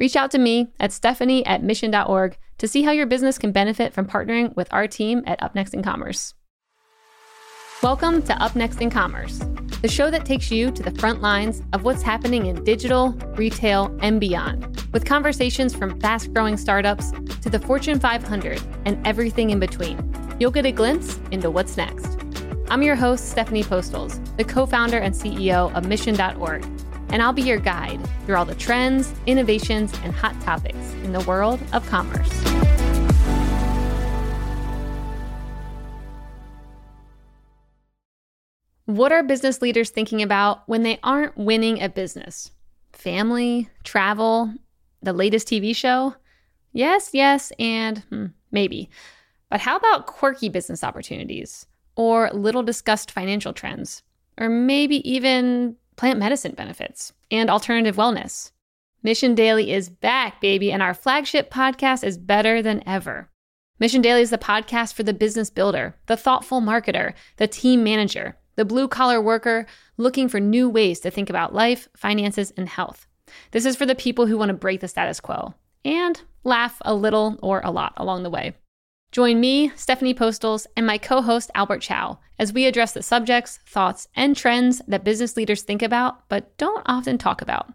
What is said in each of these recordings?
Reach out to me at stephanie at mission.org to see how your business can benefit from partnering with our team at Up Next in Commerce. Welcome to Up Next in Commerce, the show that takes you to the front lines of what's happening in digital, retail, and beyond, with conversations from fast growing startups to the Fortune 500 and everything in between. You'll get a glimpse into what's next. I'm your host, Stephanie Postles, the co founder and CEO of Mission.org, and I'll be your guide through all the trends, innovations, and hot topics in the world of commerce. What are business leaders thinking about when they aren't winning at business? Family, travel, the latest TV show? Yes, yes, and hmm, maybe. But how about quirky business opportunities? Or little discussed financial trends? Or maybe even plant medicine benefits and alternative wellness? Mission Daily is back, baby, and our flagship podcast is better than ever. Mission Daily is the podcast for the business builder, the thoughtful marketer, the team manager the blue collar worker looking for new ways to think about life, finances, and health. This is for the people who want to break the status quo and laugh a little or a lot along the way. Join me, Stephanie Postles, and my co host Albert Chow as we address the subjects, thoughts, and trends that business leaders think about but don't often talk about.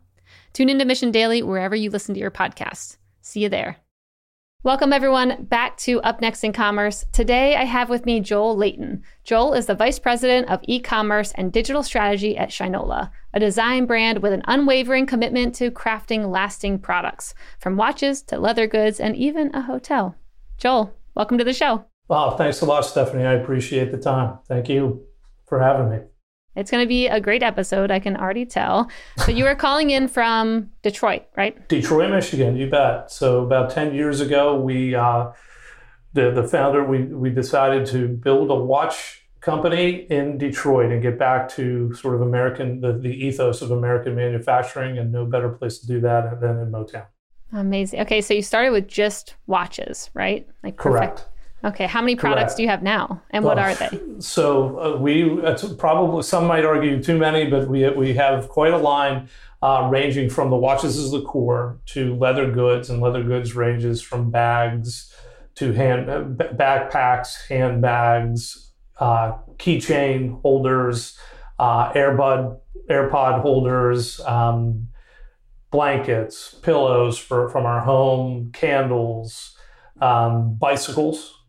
Tune into Mission Daily wherever you listen to your podcasts. See you there. Welcome, everyone, back to Up Next in Commerce. Today, I have with me Joel Layton. Joel is the Vice President of E Commerce and Digital Strategy at Shinola, a design brand with an unwavering commitment to crafting lasting products, from watches to leather goods and even a hotel. Joel, welcome to the show. Wow, thanks a lot, Stephanie. I appreciate the time. Thank you for having me. It's going to be a great episode, I can already tell. So you were calling in from Detroit, right? Detroit, Michigan, you bet. So about 10 years ago, we, uh, the, the founder, we, we decided to build a watch company in Detroit and get back to sort of American, the, the ethos of American manufacturing and no better place to do that than in Motown. Amazing. Okay, so you started with just watches, right? Like perfect. Correct. Okay, how many products Correct. do you have now, and what are they? So uh, we probably some might argue too many, but we we have quite a line uh, ranging from the watches as the core to leather goods, and leather goods ranges from bags to hand uh, backpacks, handbags, uh, keychain holders, uh, AirBud AirPod holders. Um, blankets, pillows for from our home, candles, um, bicycles,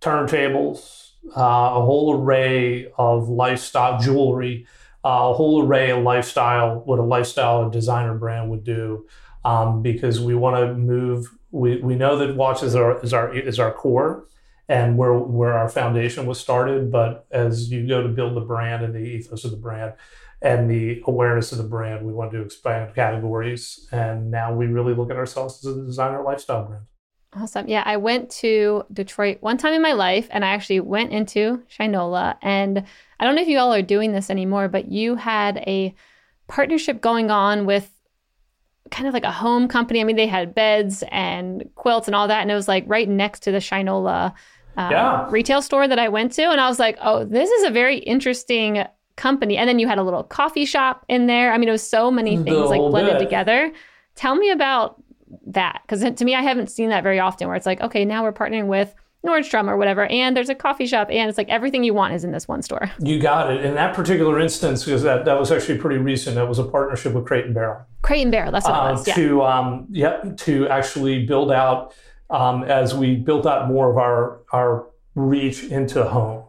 turntables, uh, a whole array of lifestyle jewelry, uh, a whole array of lifestyle, what a lifestyle designer brand would do, um, because we want to move. We, we know that watches are is our is our core and where where our foundation was started. But as you go to build the brand and the ethos of the brand and the awareness of the brand, we wanted to expand categories. And now we really look at ourselves as a designer lifestyle brand. Awesome. Yeah, I went to Detroit one time in my life and I actually went into Shinola. And I don't know if you all are doing this anymore, but you had a partnership going on with kind of like a home company. I mean, they had beds and quilts and all that. And it was like right next to the Shinola uh, yeah. retail store that I went to. And I was like, oh, this is a very interesting company. And then you had a little coffee shop in there. I mean, it was so many things like blended bit. together. Tell me about that because to me i haven't seen that very often where it's like okay now we're partnering with Nordstrom or whatever, and there's a coffee shop, and it's like everything you want is in this one store. You got it. In that particular instance, because that, that was actually pretty recent, that was a partnership with Crate and Barrel. Crate and Barrel, that's what uh, it was. Yeah. To um, yeah, to actually build out um, as we built out more of our our reach into home.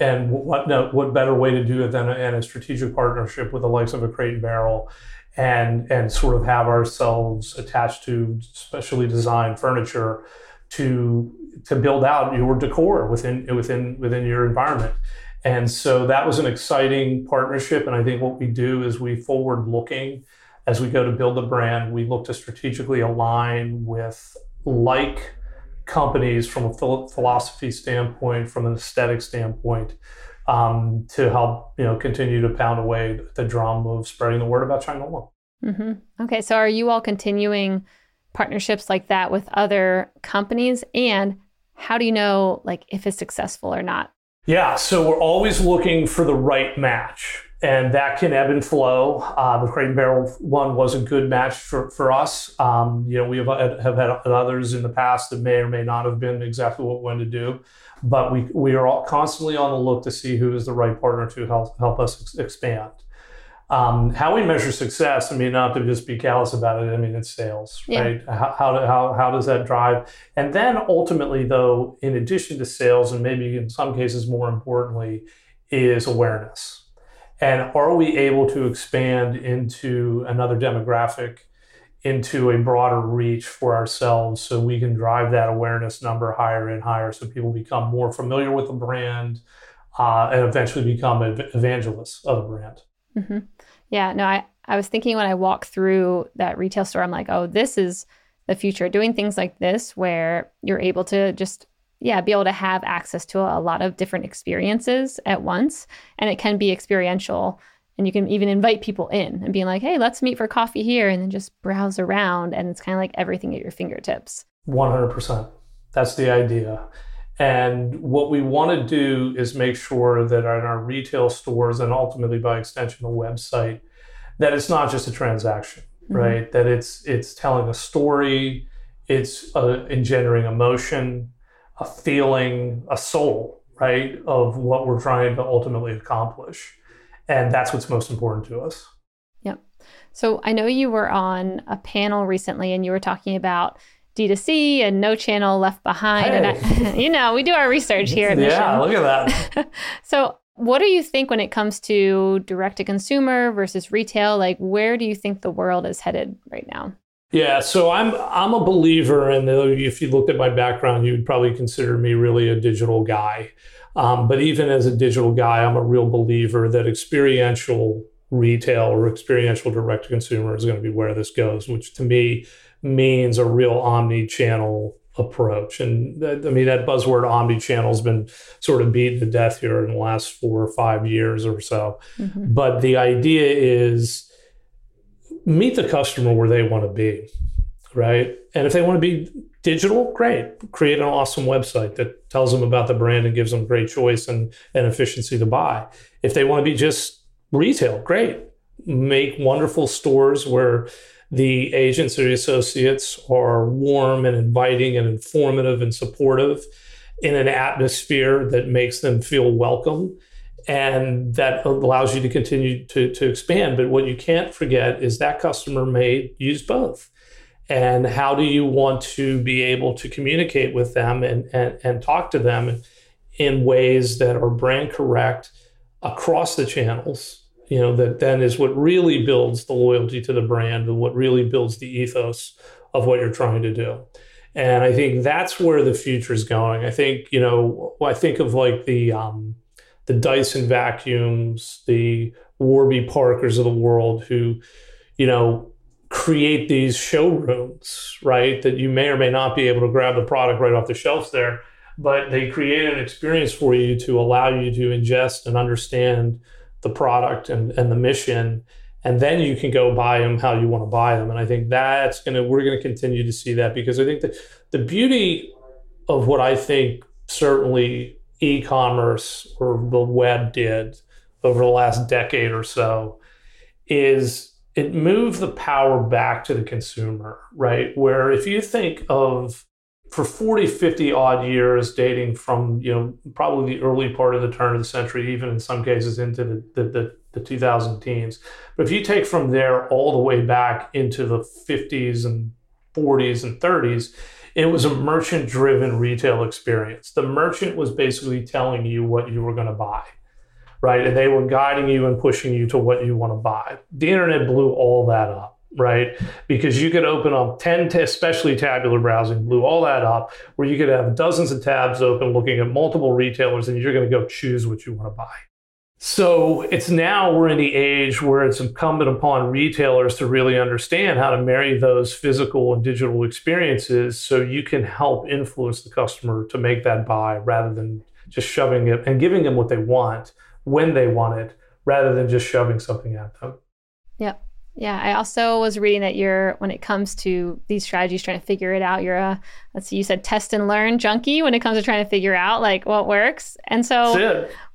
And what no, what better way to do it than a, a strategic partnership with the likes of a Crate and Barrel and and sort of have ourselves attached to specially designed furniture to to build out your decor within within within your environment. And so that was an exciting partnership. And I think what we do is we forward looking as we go to build the brand, we look to strategically align with like companies from a philosophy standpoint, from an aesthetic standpoint, um, to help you know continue to pound away the drum of spreading the word about Shinola Mm-hmm. Okay, so are you all continuing partnerships like that with other companies, and how do you know like if it's successful or not? Yeah, so we're always looking for the right match and that can ebb and flow. Uh, the Crate and Barrel one was a good match for, for us. Um, you know, we have, have had others in the past that may or may not have been exactly what we wanted to do, but we, we are all constantly on the look to see who is the right partner to help, help us ex- expand. Um, how we measure success, I mean, not to just be callous about it, I mean, it's sales, yeah. right? How, how, how, how does that drive? And then ultimately, though, in addition to sales, and maybe in some cases more importantly, is awareness and are we able to expand into another demographic, into a broader reach for ourselves so we can drive that awareness number higher and higher so people become more familiar with the brand uh, and eventually become evangelists of the brand? Mm-hmm. Yeah, no, I, I was thinking when I walked through that retail store, I'm like, oh, this is the future. Doing things like this where you're able to just yeah, be able to have access to a lot of different experiences at once. And it can be experiential. And you can even invite people in and being like, hey, let's meet for coffee here and then just browse around. And it's kind of like everything at your fingertips. 100%. That's the idea. And what we want to do is make sure that in our retail stores and ultimately by extension the website, that it's not just a transaction, mm-hmm. right? That it's it's telling a story, it's uh, engendering emotion, a feeling, a soul, right, of what we're trying to ultimately accomplish. And that's what's most important to us. Yep. So I know you were on a panel recently and you were talking about D2C and no channel left behind. Hey. And I, you know, we do our research here. yeah, look at that. so, what do you think when it comes to direct to consumer versus retail? Like, where do you think the world is headed right now? Yeah, so I'm I'm a believer, and if you looked at my background, you would probably consider me really a digital guy. Um, but even as a digital guy, I'm a real believer that experiential retail or experiential direct to consumer is going to be where this goes, which to me means a real omni-channel approach. And that, I mean, that buzzword omni-channel has been sort of beaten to death here in the last four or five years or so. Mm-hmm. But the idea is meet the customer where they want to be, right? And if they want to be digital, great. Create an awesome website that tells them about the brand and gives them great choice and, and efficiency to buy. If they want to be just retail, great. Make wonderful stores where the agents or the associates are warm and inviting and informative and supportive in an atmosphere that makes them feel welcome and that allows you to continue to, to expand. But what you can't forget is that customer may use both. And how do you want to be able to communicate with them and, and, and talk to them in ways that are brand correct across the channels? You know, that then is what really builds the loyalty to the brand and what really builds the ethos of what you're trying to do. And I think that's where the future is going. I think, you know, I think of like the, um, the Dyson vacuums, the Warby Parkers of the world who, you know, create these showrooms, right? That you may or may not be able to grab the product right off the shelves there, but they create an experience for you to allow you to ingest and understand the product and, and the mission. And then you can go buy them how you want to buy them. And I think that's going to, we're going to continue to see that because I think that the beauty of what I think certainly e-commerce or the web did over the last decade or so is it moved the power back to the consumer, right? Where if you think of for 40, 50 odd years, dating from, you know, probably the early part of the turn of the century, even in some cases into the, the, the, the 2000 teens. But if you take from there all the way back into the 50s and 40s and 30s, it was a merchant driven retail experience. The merchant was basically telling you what you were going to buy, right? And they were guiding you and pushing you to what you want to buy. The internet blew all that up right? Because you could open up 10, t- especially tabular browsing, blew all that up, where you could have dozens of tabs open looking at multiple retailers and you're going to go choose what you want to buy. So it's now we're in the age where it's incumbent upon retailers to really understand how to marry those physical and digital experiences so you can help influence the customer to make that buy rather than just shoving it and giving them what they want when they want it rather than just shoving something at them. Yep. Yeah, I also was reading that you're when it comes to these strategies, trying to figure it out. You're a let's see, you said test and learn junkie when it comes to trying to figure out like what works. And so,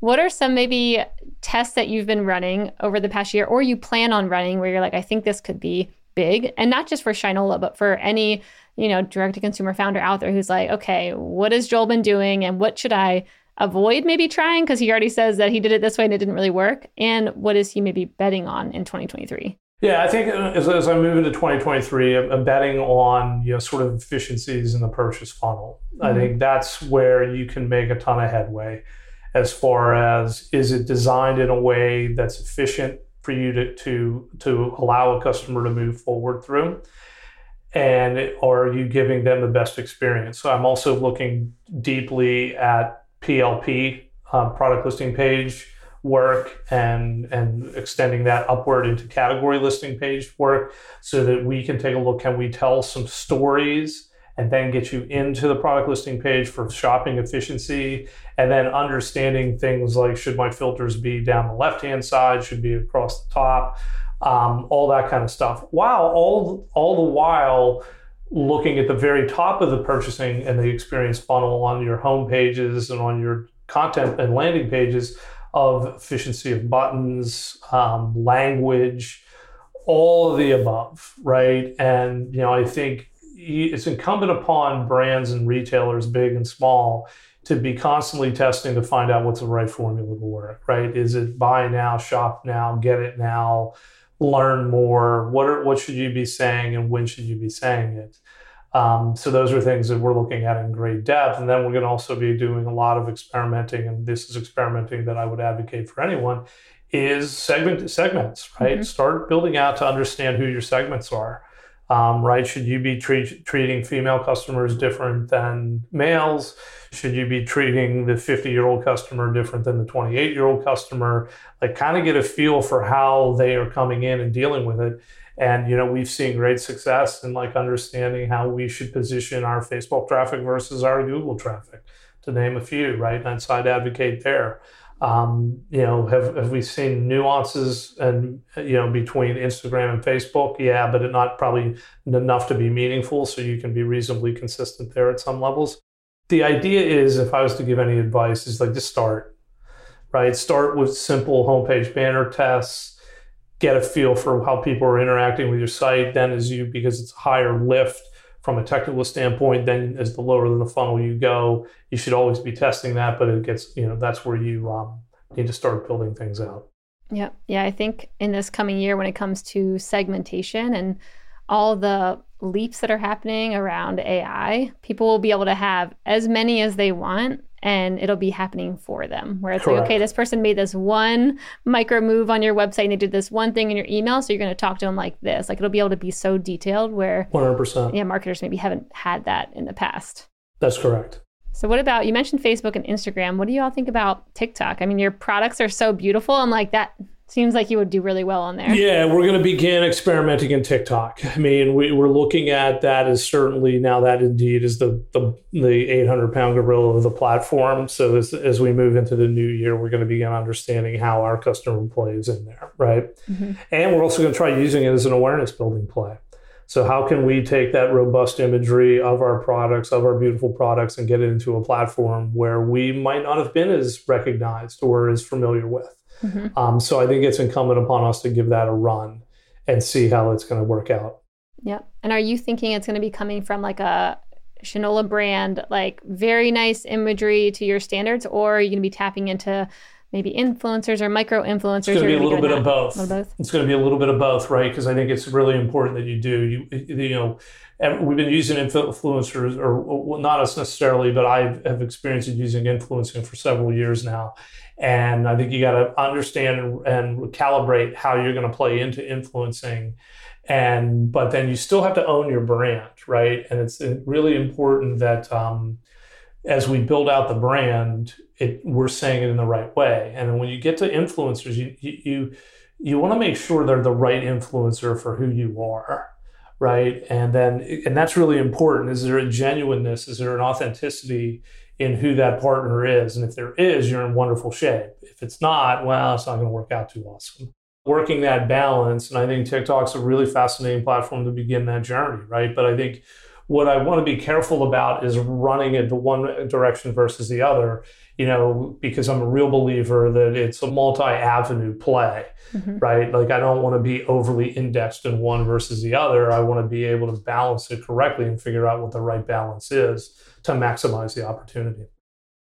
what are some maybe tests that you've been running over the past year, or you plan on running, where you're like, I think this could be big, and not just for Shinola, but for any you know direct to consumer founder out there who's like, okay, what has Joel been doing, and what should I avoid maybe trying because he already says that he did it this way and it didn't really work, and what is he maybe betting on in 2023? Yeah, I think uh, as, as I move into 2023, I'm, betting on you know sort of efficiencies in the purchase funnel. Mm-hmm. I think that's where you can make a ton of headway. As far as is it designed in a way that's efficient for you to to to allow a customer to move forward through, and are you giving them the best experience? So I'm also looking deeply at PLP, um, product listing page work and and extending that upward into category listing page work so that we can take a look can we tell some stories and then get you into the product listing page for shopping efficiency and then understanding things like should my filters be down the left hand side should be across the top um, all that kind of stuff Wow, all all the while looking at the very top of the purchasing and the experience funnel on your home pages and on your content and landing pages of efficiency of buttons, um, language, all of the above, right? And you know, I think it's incumbent upon brands and retailers, big and small, to be constantly testing to find out what's the right formula to work. Right? Is it buy now, shop now, get it now, learn more? What are what should you be saying, and when should you be saying it? Um, so those are things that we're looking at in great depth. And then we're going to also be doing a lot of experimenting, and this is experimenting that I would advocate for anyone, is segment segments, right? Mm-hmm. Start building out to understand who your segments are. Um, right? Should you be treat, treating female customers different than males? Should you be treating the 50 year old customer different than the 28 year old customer? Like, kind of get a feel for how they are coming in and dealing with it. And you know, we've seen great success in like understanding how we should position our Facebook traffic versus our Google traffic, to name a few, right? And so I'd advocate there. Um, you know, have, have we seen nuances and you know between Instagram and Facebook? Yeah, but not probably enough to be meaningful. So you can be reasonably consistent there at some levels. The idea is, if I was to give any advice, is like just start, right? Start with simple homepage banner tests get a feel for how people are interacting with your site. Then, as you, because it's higher lift from a technical standpoint, then as the lower in the funnel you go, you should always be testing that. But it gets, you know, that's where you um, need to start building things out. Yeah. Yeah. I think in this coming year, when it comes to segmentation and all the leaps that are happening around AI, people will be able to have as many as they want and it'll be happening for them. Where it's Correct. like, okay, this person made this one micro move on your website and they did this one thing in your email, so you're going to talk to them like this. Like it'll be able to be so detailed where 100%. Yeah, marketers maybe haven't had that in the past. That's correct. So what about you mentioned Facebook and Instagram? What do you all think about TikTok? I mean, your products are so beautiful. I'm like that Seems like you would do really well on there. Yeah, we're going to begin experimenting in TikTok. I mean, we, are looking at that as certainly now that indeed is the the, the 800 pound gorilla of the platform. So as, as we move into the new year, we're going to begin understanding how our customer plays in there, right? Mm-hmm. And we're also going to try using it as an awareness building play. So how can we take that robust imagery of our products, of our beautiful products, and get it into a platform where we might not have been as recognized or as familiar with? Mm-hmm. Um, so I think it's incumbent upon us to give that a run and see how it's going to work out. Yeah. And are you thinking it's going to be coming from like a Shinola brand, like very nice imagery to your standards, or are you going to be tapping into maybe influencers or micro influencers? It's going to be a little bit of both. both. It's going to be a little bit of both, right? Because I think it's really important that you do. You you know, we've been using influencers, or not us necessarily, but I have experienced using influencing for several years now. And I think you got to understand and, and calibrate how you're going to play into influencing. And but then you still have to own your brand, right? And it's really important that um, as we build out the brand, it, we're saying it in the right way. And when you get to influencers, you you you want to make sure they're the right influencer for who you are, right? And then and that's really important. Is there a genuineness? Is there an authenticity in who that partner is? And if there is, you're in wonderful shape. If it's not, well, it's not going to work out too awesome. Working that balance, and I think TikTok's a really fascinating platform to begin that journey, right? But I think what I want to be careful about is running it one direction versus the other, you know, because I'm a real believer that it's a multi avenue play, mm-hmm. right? Like, I don't want to be overly indexed in one versus the other. I want to be able to balance it correctly and figure out what the right balance is to maximize the opportunity.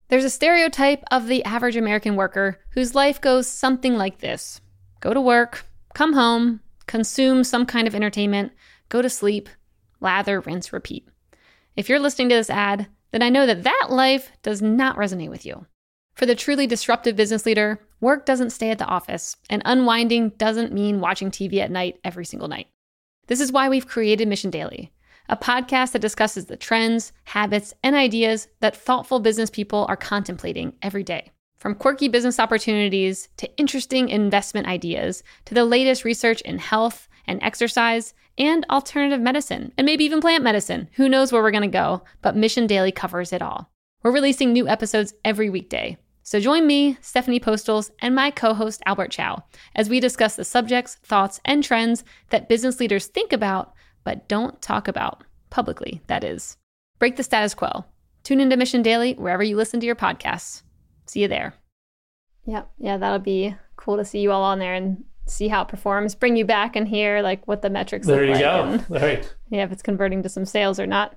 There's a stereotype of the average American worker whose life goes something like this go to work, come home, consume some kind of entertainment, go to sleep, lather, rinse, repeat. If you're listening to this ad, then I know that that life does not resonate with you. For the truly disruptive business leader, work doesn't stay at the office, and unwinding doesn't mean watching TV at night every single night. This is why we've created Mission Daily, a podcast that discusses the trends, habits, and ideas that thoughtful business people are contemplating every day. From quirky business opportunities to interesting investment ideas to the latest research in health and exercise and alternative medicine, and maybe even plant medicine. Who knows where we're going to go, but Mission Daily covers it all. We're releasing new episodes every weekday. So join me, Stephanie Postles, and my co host Albert Chow as we discuss the subjects, thoughts, and trends that business leaders think about but don't talk about publicly, that is. Break the status quo. Tune into Mission Daily wherever you listen to your podcasts. See you there. Yep. Yeah, that'll be cool to see you all on there and see how it performs, bring you back and hear like what the metrics are. there you like. go. And, right. Yeah, if it's converting to some sales or not.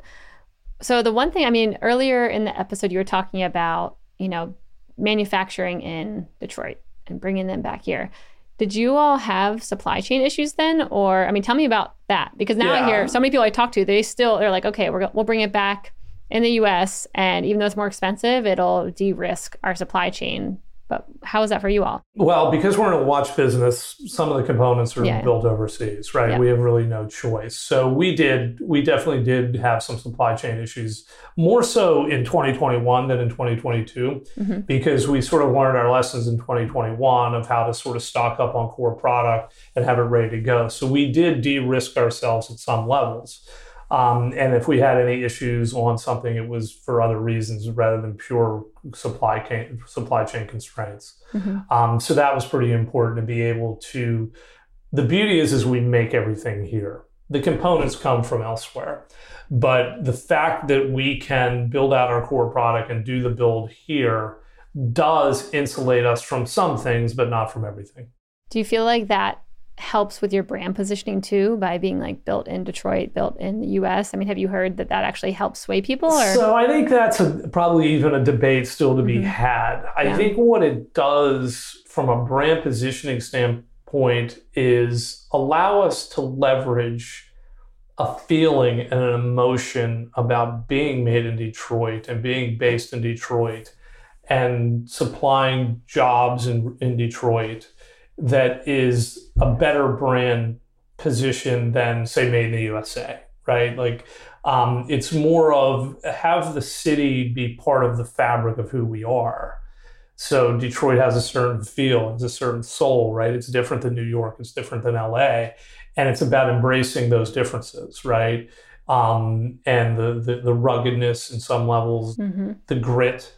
So the one thing, I mean, earlier in the episode, you were talking about, you know, manufacturing in Detroit and bringing them back here. Did you all have supply chain issues then, or I mean, tell me about that because now yeah. I hear so many people I talk to, they still they're like, okay, we're, we'll bring it back in the U.S. and even though it's more expensive, it'll de-risk our supply chain but how is that for you all? Well, because we're in a watch business, some of the components are yeah. built overseas, right? Yeah. We have really no choice. So we did, we definitely did have some supply chain issues, more so in 2021 than in 2022, mm-hmm. because we sort of learned our lessons in 2021 of how to sort of stock up on core product and have it ready to go. So we did de risk ourselves at some levels. Um, and if we had any issues on something, it was for other reasons rather than pure supply chain supply chain constraints. Mm-hmm. Um, so that was pretty important to be able to. The beauty is, is we make everything here. The components come from elsewhere, but the fact that we can build out our core product and do the build here does insulate us from some things, but not from everything. Do you feel like that helps with your brand positioning too by being like built in Detroit, built in the US? I mean, have you heard that that actually helps sway people? Or? So I think that's a, probably even a debate still to be mm-hmm. had. I yeah. think what it does from a brand positioning standpoint is allow us to leverage a feeling and an emotion about being made in Detroit and being based in Detroit and supplying jobs in, in Detroit that is a better brand position than say made in the USA, right? Like um, it's more of have the city be part of the fabric of who we are. So Detroit has a certain feel, it's a certain soul, right? It's different than New York, it's different than LA, and it's about embracing those differences, right? Um, and the, the, the ruggedness in some levels, mm-hmm. the grit,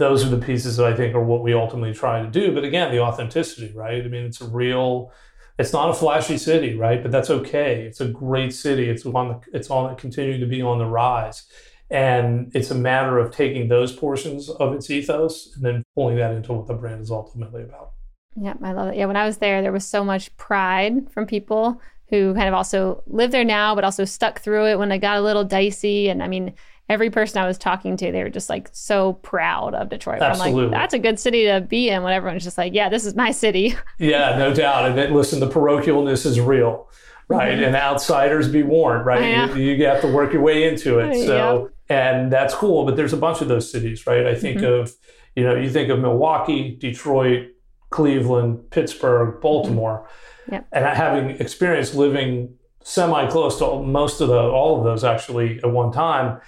those are the pieces that I think are what we ultimately try to do. But again, the authenticity, right? I mean, it's a real, it's not a flashy city, right? But that's okay. It's a great city. It's on the, it's on continuing to be on the rise. And it's a matter of taking those portions of its ethos and then pulling that into what the brand is ultimately about. Yeah, I love it. Yeah, when I was there, there was so much pride from people who kind of also live there now, but also stuck through it when it got a little dicey. And I mean, every person I was talking to, they were just like so proud of Detroit. Absolutely. I'm like, that's a good city to be in when everyone's just like, yeah, this is my city. yeah, no doubt. And then, listen, the parochialness is real, right? Mm-hmm. And outsiders be warned, right? You, you, have to work your way into it. So, yep. and that's cool. But there's a bunch of those cities, right? I think mm-hmm. of, you know, you think of Milwaukee, Detroit, Cleveland, Pittsburgh, Baltimore. Mm-hmm. Yep. And having experienced living semi close to most of the all of those actually at one time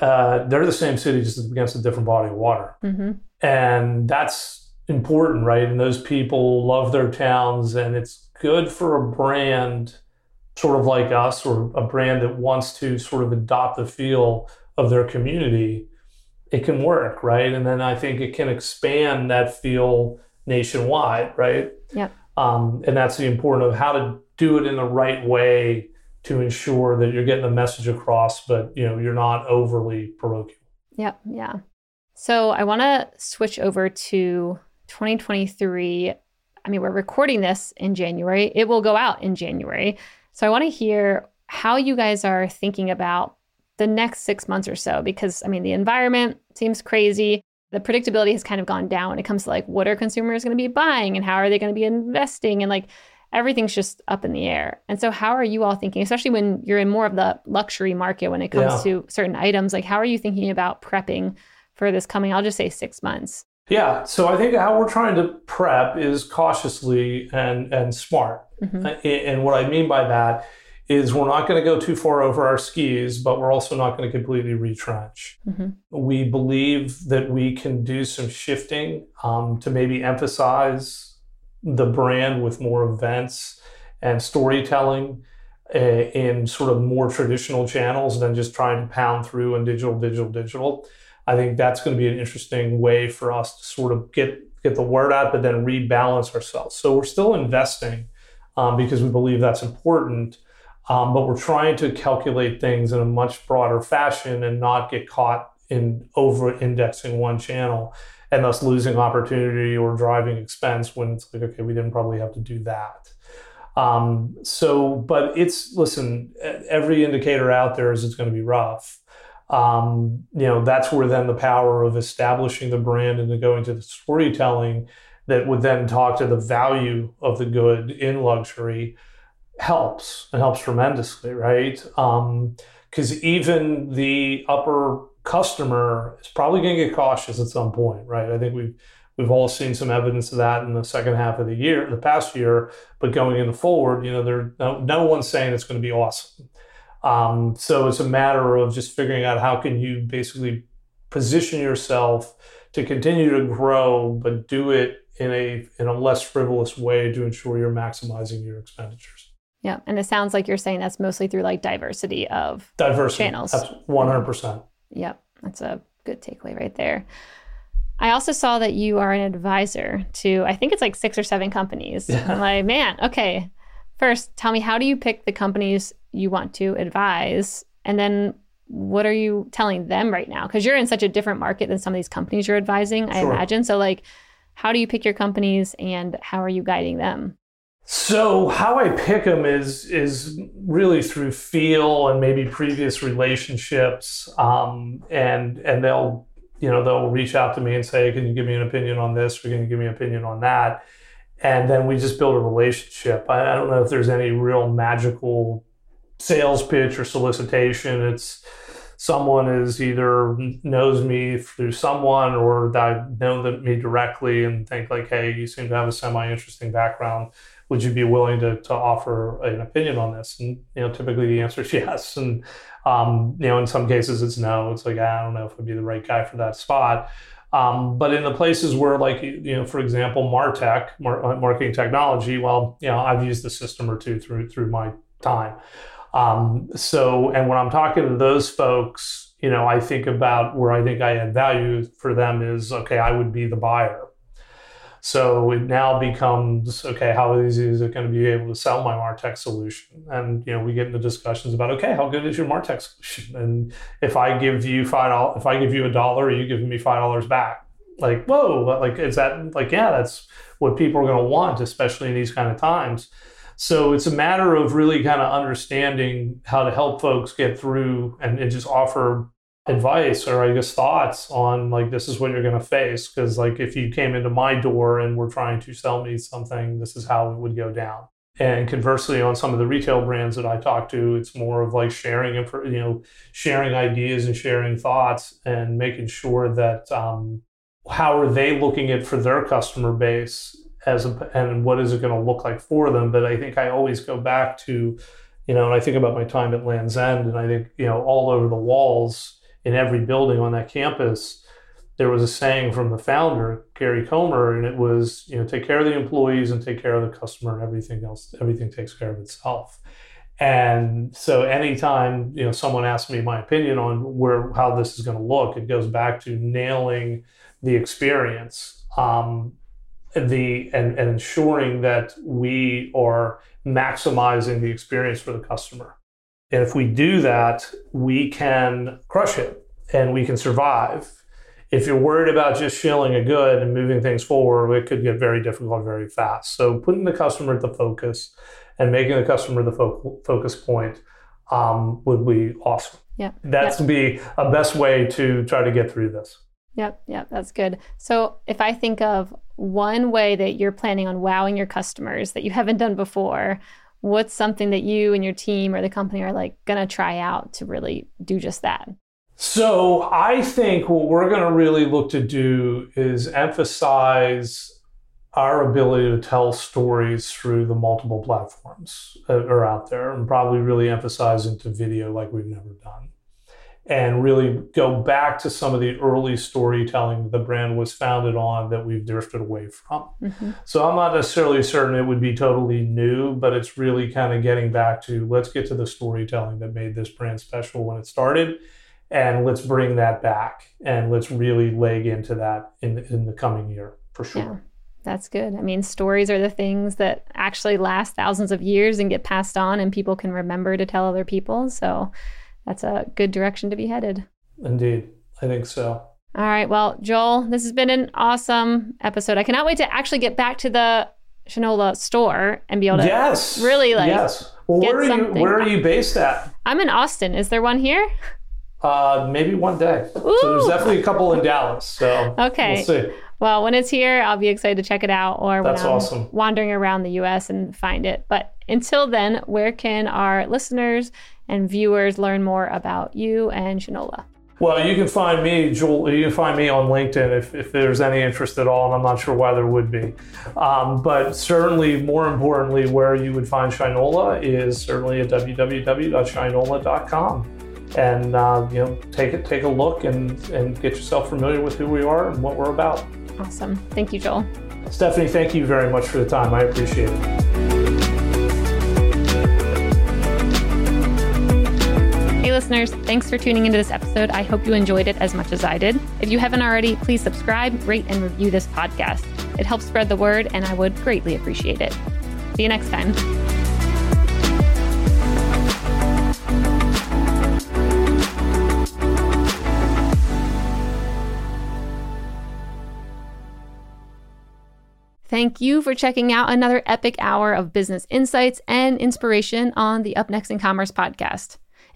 uh, they're the same city just against a different body of water. Mm-hmm. And that's important, right? And those people love their towns, and it's good for a brand sort of like us or a brand that wants to sort of adopt the feel of their community. It can work, right? And then I think it can expand that feel nationwide, right? Yeah. Um, and that's the important of how to do it in the right way to ensure that you're getting the message across, but you know you're not overly parochial. Yep. Yeah. So I want to switch over to 2023. I mean, we're recording this in January. It will go out in January. So I want to hear how you guys are thinking about the next six months or so, because I mean, the environment seems crazy. The predictability has kind of gone down when it comes to like, what are consumers going to be buying and how are they going to be investing? And like, everything's just up in the air. And so, how are you all thinking, especially when you're in more of the luxury market when it comes yeah. to certain items? Like, how are you thinking about prepping for this coming, I'll just say six months? Yeah. So, I think how we're trying to prep is cautiously and, and smart. Mm-hmm. And what I mean by that is we're not going to go too far over our skis, but we're also not going to completely retrench. Mm-hmm. We believe that we can do some shifting um, to maybe emphasize the brand with more events and storytelling uh, in sort of more traditional channels than just trying to pound through in digital, digital, digital. I think that's going to be an interesting way for us to sort of get get the word out, but then rebalance ourselves. So we're still investing um, because we believe that's important, um, but we're trying to calculate things in a much broader fashion and not get caught in over indexing one channel and thus losing opportunity or driving expense when it's like, okay, we didn't probably have to do that. Um, so, but it's, listen, every indicator out there is it's going to be rough. Um, you know, that's where then the power of establishing the brand and then going to the storytelling that would then talk to the value of the good in luxury helps and helps tremendously, right? Because um, even the upper customer is probably going to get cautious at some point, right? I think we've we've all seen some evidence of that in the second half of the year, the past year. But going into forward, you know, there no, no one's saying it's going to be awesome. Um, so it's a matter of just figuring out how can you basically position yourself to continue to grow, but do it in a in a less frivolous way to ensure you're maximizing your expenditures. Yeah, and it sounds like you're saying that's mostly through like diversity of diversity channels. One hundred percent. Yep, that's a good takeaway right there. I also saw that you are an advisor to, I think it's like six or seven companies. Yeah. I'm like, man, okay. First, tell me, how do you pick the companies you want to advise? And then what are you telling them right now? Because you're in such a different market than some of these companies you're advising, sure. I imagine. So, like, how do you pick your companies and how are you guiding them? So how I pick them is is really through feel and maybe previous relationships, um, and and they'll you know they'll reach out to me and say, "Can you give me an opinion on this? Or can you give me an opinion on that?" And then we just build a relationship. I, I don't know if there's any real magical sales pitch or solicitation. It's someone is either knows me through someone or that know me directly and think like, "Hey, you seem to have a semi interesting background." Would you be willing to, to offer an opinion on this? And you know, typically the answer is yes. And um, you know, in some cases it's no. It's like I don't know if I'd be the right guy for that spot. Um, but in the places where, like you know, for example, Martech, uh, marketing technology, well, you know, I've used the system or two through through my time. Um, so, and when I'm talking to those folks, you know, I think about where I think I add value for them is okay. I would be the buyer so it now becomes okay, how easy is it going to be able to sell my Martech solution? And you know, we get into discussions about okay, how good is your Martech solution? And if I give you five dollars, if I give you a dollar, you giving me five dollars back? Like, whoa, like is that like yeah, that's what people are going to want, especially in these kind of times. So it's a matter of really kind of understanding how to help folks get through and, and just offer advice or I guess thoughts on like this is what you're going to face because like if you came into my door and were trying to sell me something this is how it would go down. And conversely on some of the retail brands that I talk to it's more of like sharing you know sharing ideas and sharing thoughts and making sure that um, how are they looking at for their customer base as a, and what is it going to look like for them? But I think I always go back to you know and I think about my time at Lands' End and I think you know all over the walls in every building on that campus, there was a saying from the founder, Gary Comer, and it was, you know, take care of the employees and take care of the customer and everything else, everything takes care of itself. And so anytime, you know, someone asks me my opinion on where how this is going to look, it goes back to nailing the experience. Um, the and, and ensuring that we are maximizing the experience for the customer. And if we do that, we can crush it and we can survive. If you're worried about just shilling a good and moving things forward, it could get very difficult very fast. So putting the customer at the focus and making the customer the fo- focus point um, would be awesome. Yeah, that's yep. be a best way to try to get through this. Yep, yep, that's good. So if I think of one way that you're planning on wowing your customers that you haven't done before, what's something that you and your team or the company are like going to try out to really do just that? So I think what we're going to really look to do is emphasize our ability to tell stories through the multiple platforms uh, that are out there and probably really emphasize into video like we've never done and really go back to some of the early storytelling that the brand was founded on that we've drifted away from. Mm-hmm. So I'm not necessarily certain it would be totally new, but it's really kind of getting back to let's get to the storytelling that made this brand special when it started and let's bring that back and let's really leg into that in, in the coming year for sure. Yeah. That's good. I mean, stories are the things that actually last thousands of years and get passed on, and people can remember to tell other people. So, that's a good direction to be headed. Indeed. I think so. All right. Well, Joel, this has been an awesome episode. I cannot wait to actually get back to the Shinola store and be able to yes. really like yes. Well, where are you where are you based at? I'm in Austin. Is there one here? Uh, maybe one day. Ooh. So there's definitely a couple in Dallas. So okay. we'll see. Well, when it's here, I'll be excited to check it out or That's when I'm awesome. wandering around the US and find it. But until then, where can our listeners and viewers learn more about you and Shinola? Well, you can find me, Joel. You can find me on LinkedIn if, if there's any interest at all, and I'm not sure why there would be. Um, but certainly, more importantly, where you would find Shinola is certainly at www.shinola.com, and uh, you know, take it, take a look, and and get yourself familiar with who we are and what we're about. Awesome. Thank you, Joel. Stephanie, thank you very much for the time. I appreciate it. Listeners, thanks for tuning into this episode. I hope you enjoyed it as much as I did. If you haven't already, please subscribe, rate, and review this podcast. It helps spread the word, and I would greatly appreciate it. See you next time. Thank you for checking out another epic hour of business insights and inspiration on the Up Next in Commerce podcast.